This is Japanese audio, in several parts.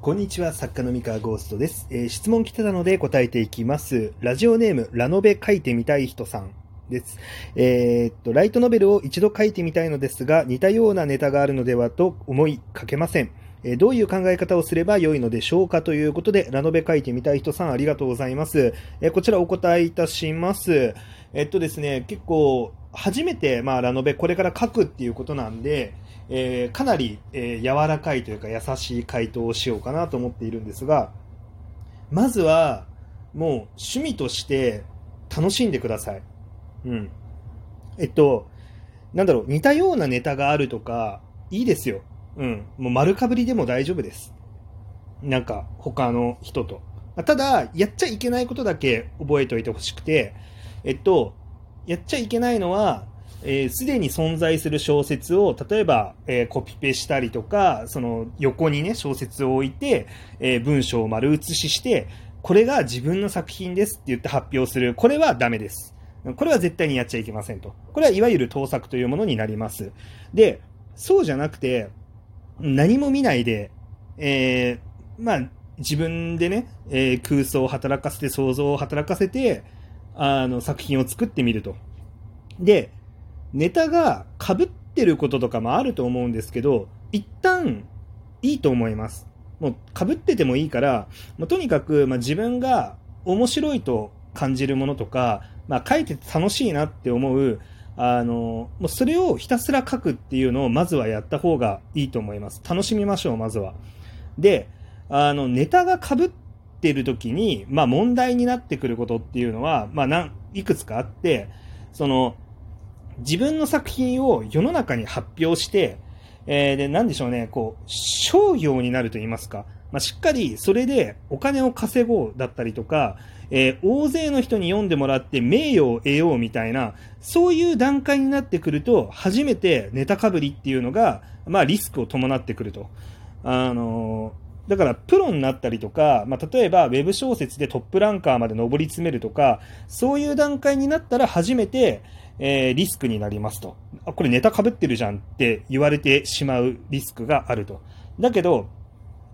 こんにちは、作家の三河ゴーストです、えー質問来てたので答えていきます。ラジオネーム、ラノベ書いてみたい人さんです。えーっと、ライトノベルを一度書いてみたいのですが、似たようなネタがあるのではと思い書けません。えーどういう考え方をすれば良いのでしょうかということで、ラノベ書いてみたい人さんありがとうございます。えこちらお答えいたします。えっとですね、結構、初めて、まあ、ラノベこれから書くっていうことなんで、えーかなり、えー柔らかいというか優しい回答をしようかなと思っているんですが、まずは、もう趣味として楽しんでください。うん。えっと、なんだろう、似たようなネタがあるとか、いいですよ。うん。もう丸かぶりでも大丈夫です。なんか、他の人と。ただ、やっちゃいけないことだけ覚えておいてほしくて、えっと、やっちゃいけないのは、えーすでに存在する小説を、例えば、えーコピペしたりとか、その横にね、小説を置いて、えー文章を丸写しして、これが自分の作品ですって言って発表する。これはダメです。これは絶対にやっちゃいけませんと。これはいわゆる盗作というものになります。で、そうじゃなくて、何も見ないで、えーまあ、自分でね、えー空想を働かせて、想像を働かせて、あの、作品を作ってみると。で、ネタが被ってることとかもあると思うんですけど、一旦いいと思います。もう被っててもいいから、もうとにかく、まあ、自分が面白いと感じるものとか、まあ、書いてて楽しいなって思う、あの、もうそれをひたすら書くっていうのをまずはやった方がいいと思います。楽しみましょう、まずは。で、あの、ネタが被ってる時に、まあ問題になってくることっていうのは、まあなん、いくつかあって、その、自分の作品を世の中に発表して、えーで、なんでしょうね、こう、商業になると言いますか、まあ、しっかりそれでお金を稼ごうだったりとか、えー大勢の人に読んでもらって名誉を得ようみたいな、そういう段階になってくると、初めてネタかぶりっていうのが、まあリスクを伴ってくると。あのーだから、プロになったりとか、まあ、例えば、ウェブ小説でトップランカーまで上り詰めるとか、そういう段階になったら初めて、えーリスクになりますと。あ、これネタ被ってるじゃんって言われてしまうリスクがあると。だけど、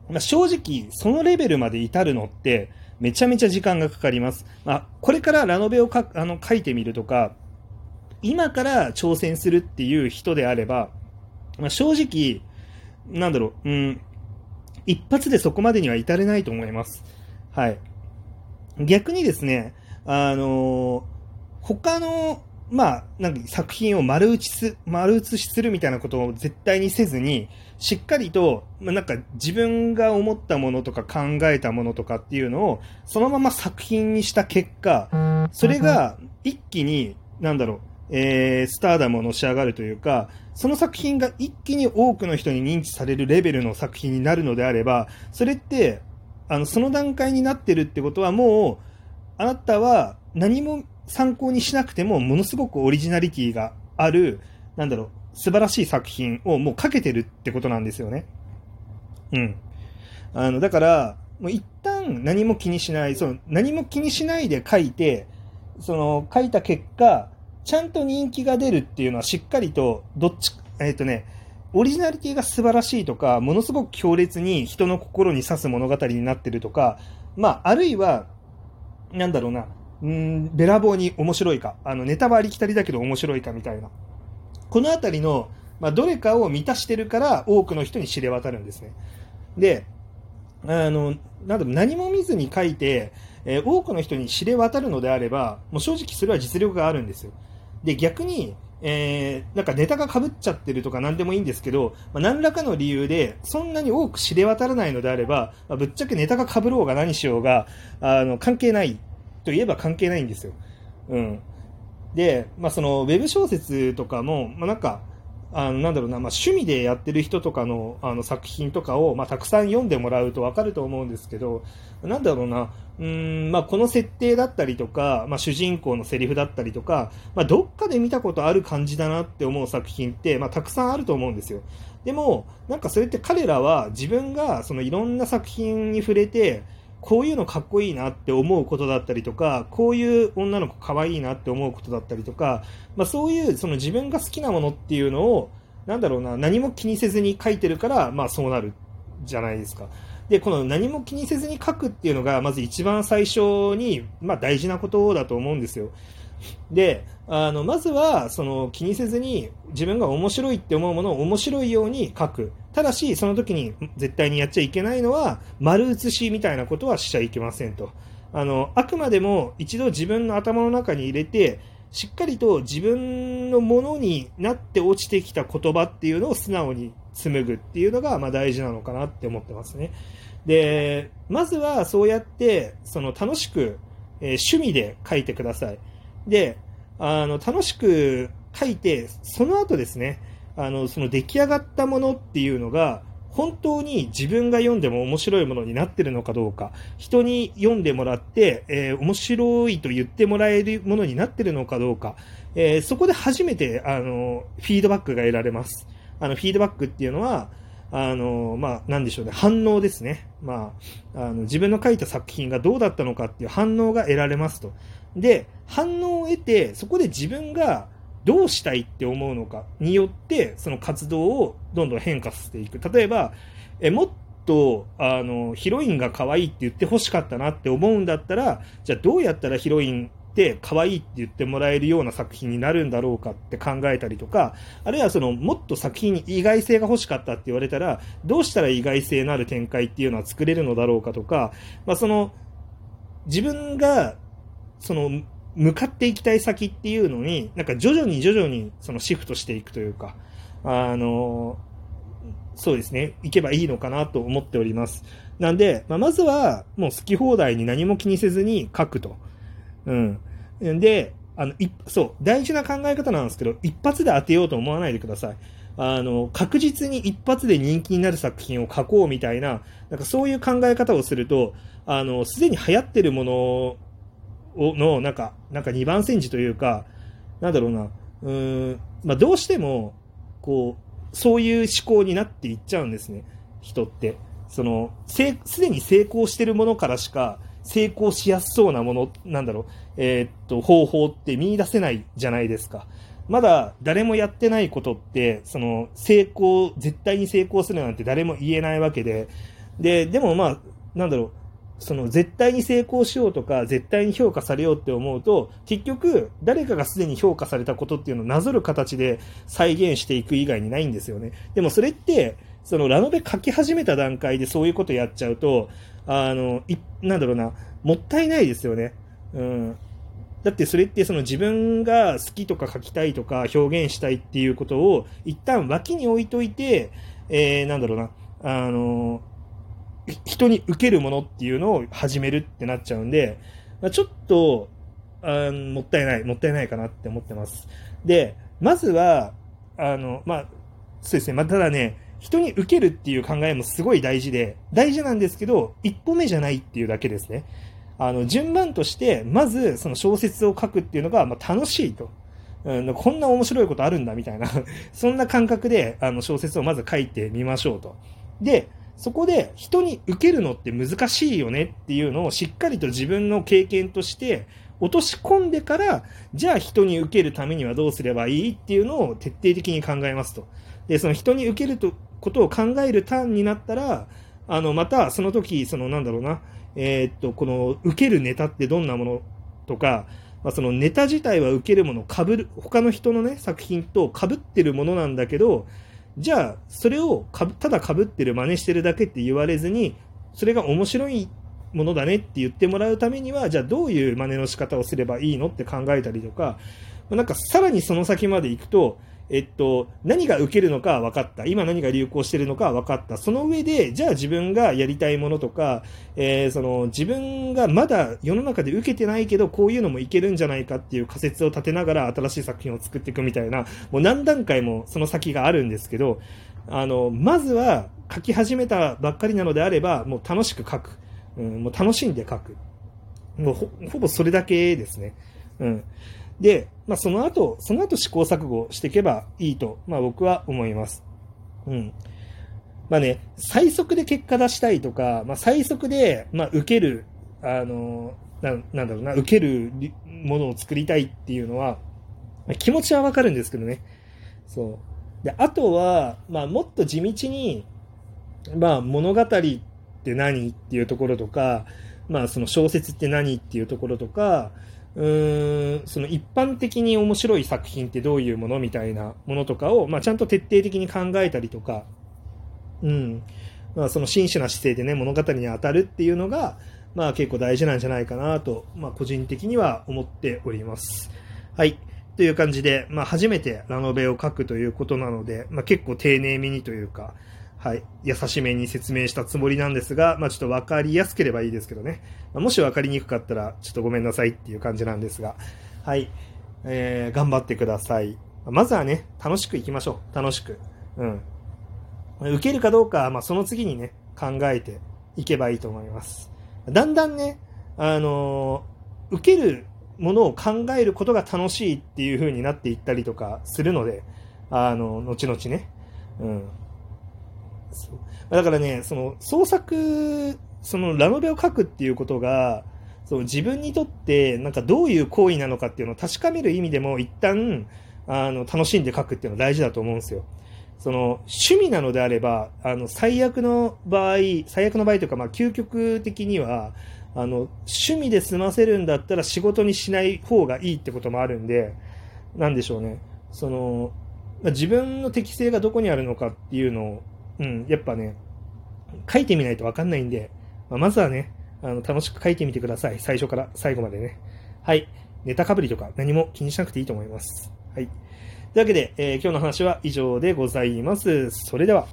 まあ、正直、そのレベルまで至るのって、めちゃめちゃ時間がかかります。まあ、これからラノベをかあの書いてみるとか、今から挑戦するっていう人であれば、まあ、正直、なんだろう、うん、一発でそこまでには至れないと思います。はい。逆にですね、あのー他の、まあ、なんか作品を丸打ちす、丸写しするみたいなことを絶対にせずに、しっかりと、まあ、なんか自分が思ったものとか考えたものとかっていうのを、そのまま作品にした結果、それが一気に、なんだろう、えースターダムをのし上がるというか、その作品が一気に多くの人に認知されるレベルの作品になるのであれば、それって、あの、その段階になってるってことはもう、あなたは何も参考にしなくても、ものすごくオリジナリティがある、なんだろう、素晴らしい作品をもうかけてるってことなんですよね。うん。あの、だから、もう一旦何も気にしない、その何も気にしないで書いて、その書いた結果、ちゃんと人気が出るっていうのはしっかりと、どっち、えっ、とね、オリジナリティが素晴らしいとか、ものすごく強烈に人の心に刺す物語になってるとか、まあ、あるいは、なんだろうな、うん、べらぼうに面白いか、あの、ネタはありきたりだけど面白いかみたいな。このあたりの、まあ、どれかを満たしてるから多くの人に知れ渡るんですね。で、あの、なんだろう、何も見ずに書いて、えー多くの人に知れ渡るのであれば、もう正直それは実力があるんですよ。で、逆に、えーなんかネタが被っちゃってるとか何でもいいんですけど、まあ、何らかの理由で、そんなに多く知れ渡らないのであれば、まあぶっちゃけネタが被ろうが何しようが、あの、関係ないといえば関係ないんですよ。うん。で、まあ、その、ウェブ小説とかも、まあ、なんか、あのなんだろうな、まあ、趣味でやってる人とかのあの作品とかを、まあ、たくさん読んでもらうと分かると思うんですけど、なんだろうな、うん、まあ、この設定だったりとか、まあ、主人公のセリフだったりとか、まあ、どっかで見たことある感じだなって思う作品って、まあ、たくさんあると思うんですよ。でも、なんかそれって彼らは自分がそのいろんな作品に触れて、こういうのかっこいいなって思うことだったりとか、こういう女の子かわいいなって思うことだったりとか、まあ、そういうその自分が好きなものっていうのを、なんだろうな、何も気にせずに書いてるから、まあそうなるじゃないですか。で、この何も気にせずに書くっていうのが、まず一番最初に、まあ大事なことだと思うんですよ。で、あの、まずは、その気にせずに自分が面白いって思うものを面白いように書く。ただし、その時に絶対にやっちゃいけないのは、丸写しみたいなことはしちゃいけませんと。あの、あくまでも一度自分の頭の中に入れて、しっかりと自分のものになって落ちてきた言葉っていうのを素直に紡ぐっていうのが、まあ大事なのかなって思ってますね。で、まずはそうやって、その楽しく、えー、趣味で書いてください。で、あの、楽しく書いて、その後ですね、あの、その出来上がったものっていうのが、本当に自分が読んでも面白いものになってるのかどうか、人に読んでもらって、えー、面白いと言ってもらえるものになってるのかどうか、えー、そこで初めて、あの、フィードバックが得られます。あの、フィードバックっていうのは、あの、まあ、なんでしょうね、反応ですね。まあ、あの、自分の書いた作品がどうだったのかっていう反応が得られますと。で、反応を得て、そこで自分がどうしたいって思うのかによって、その活動をどんどん変化させていく。例えば、えもっと、あの、ヒロインが可愛いって言って欲しかったなって思うんだったら、じゃあどうやったらヒロインって可愛いって言ってもらえるような作品になるんだろうかって考えたりとか、あるいはそのもっと作品に意外性が欲しかったって言われたら、どうしたら意外性のある展開っていうのは作れるのだろうかとか、まあその、自分が、その、向かっていきたい先っていうのに、なんか徐々に徐々にそのシフトしていくというか、あの、そうですね、行けばいいのかなと思っております。なんで、まあ、まずはもう好き放題に何も気にせずに書くと。うん。で、あの、い、そう、大事な考え方なんですけど、一発で当てようと思わないでください。あの、確実に一発で人気になる作品を書こうみたいな、なんかそういう考え方をすると、あの、すでに流行ってるものの、なんか、なんか二番煎じというか、なんだろうな、うん、まあ、どうしても、こう、そういう思考になっていっちゃうんですね、人って。その、せすでに成功してるものからしか、成功しやすそうなもの、なんだろう、えー、っと、方法って見出せないじゃないですか。まだ誰もやってないことって、その、成功、絶対に成功するなんて誰も言えないわけで、で、でもまあ、なんだろう、その絶対に成功しようとか、絶対に評価されようって思うと、結局、誰かがすでに評価されたことっていうのをなぞる形で再現していく以外にないんですよね。でもそれって、そのラノベ書き始めた段階でそういうことやっちゃうと、あの、い、なんだろうな、もったいないですよね。うん。だってそれってその自分が好きとか書きたいとか表現したいっていうことを一旦脇に置いといて、えー、なんだろうな、あの、人に受けるものっていうのを始めるってなっちゃうんで、まあ、ちょっと、あもったいない、もったいないかなって思ってます。で、まずは、あの、まあ、そうですね、まあ、ただね、人に受けるっていう考えもすごい大事で、大事なんですけど、一歩目じゃないっていうだけですね。あの、順番として、まず、その小説を書くっていうのが、まあ、楽しいと。うん、こんな面白いことあるんだ、みたいな そんな感覚で、あの、小説をまず書いてみましょうと。で、そこで人に受けるのって難しいよねっていうのをしっかりと自分の経験として落とし込んでから、じゃあ人に受けるためにはどうすればいいっていうのを徹底的に考えますと。で、その人に受けるとことを考えるターンになったら、あの、またその時、そのなんだろうな、えー、っと、この受けるネタってどんなものとか、まあ、そのネタ自体は受けるもの、被る、他の人のね、作品と被ってるものなんだけど、じゃあ、それをかただかぶってる真似してるだけって言われずに、それが面白いものだねって言ってもらうためには、じゃあどういう真似の仕方をすればいいのって考えたりとか、なんかさらにその先まで行くと、えっと、何が受けるのか分かった。今何が流行してるのか分かった。その上で、じゃあ自分がやりたいものとか、えー、その自分がまだ世の中で受けてないけど、こういうのもいけるんじゃないかっていう仮説を立てながら新しい作品を作っていくみたいな、もう何段階もその先があるんですけど、あの、まずは書き始めたばっかりなのであれば、もう楽しく書く。うん、もう楽しんで書く。もうほほぼそれだけですね。うん。で、まあ、その後、その後試行錯誤していけばいいと、まあ、僕は思います。うん。まあね、最速で結果出したいとか、まあ、最速で、まあ、受ける、あの、ななんだろうな、受けるものを作りたいっていうのは、まあ、気持ちはわかるんですけどね。そう。で、あとは、まあ、もっと地道に、まあ、物語って何っていうところとか、まあ、その小説って何っていうところとか、うーん、その一般的に面白い作品ってどういうものみたいなものとかを、まあ、ちゃんと徹底的に考えたりとか、うん、まあ、その真摯な姿勢でね、物語に当たるっていうのが、まあ結構大事なんじゃないかなと、まあ個人的には思っております。はい。という感じで、まあ初めてラノベを書くということなので、まあ結構丁寧めにというか、はい、優しめに説明したつもりなんですが、まあ、ちょっと分かりやすければいいですけどね、まあ、もし分かりにくかったら、ちょっとごめんなさいっていう感じなんですが、はい、えー、頑張ってください。まずはね、楽しくいきましょう。楽しく。うん。受けるかどうかは、まあ、その次にね、考えていけばいいと思います。だんだんね、あのー、受けるものを考えることが楽しいっていう風になっていったりとかするので、あの、後々ね。うん。そうだからね、その創作、そのラノベを書くっていうことが、そう自分にとってなんかどういう行為なのかっていうのを確かめる意味でも一旦あの楽しんで書くっていうのは大事だと思うんですよ。その趣味なのであればあの最悪の場合最悪の場合というかまあ究極的にはあの趣味で済ませるんだったら仕事にしない方がいいってこともあるんでなんでしょうねその自分の適性がどこにあるのかっていうのをうん、やっぱね、書いてみないとわかんないんで、まあ、まずはね、あの、楽しく書いてみてください。最初から最後までね。はい。ネタかぶりとか何も気にしなくていいと思います。はい。というわけで、えー、今日の話は以上でございます。それでは。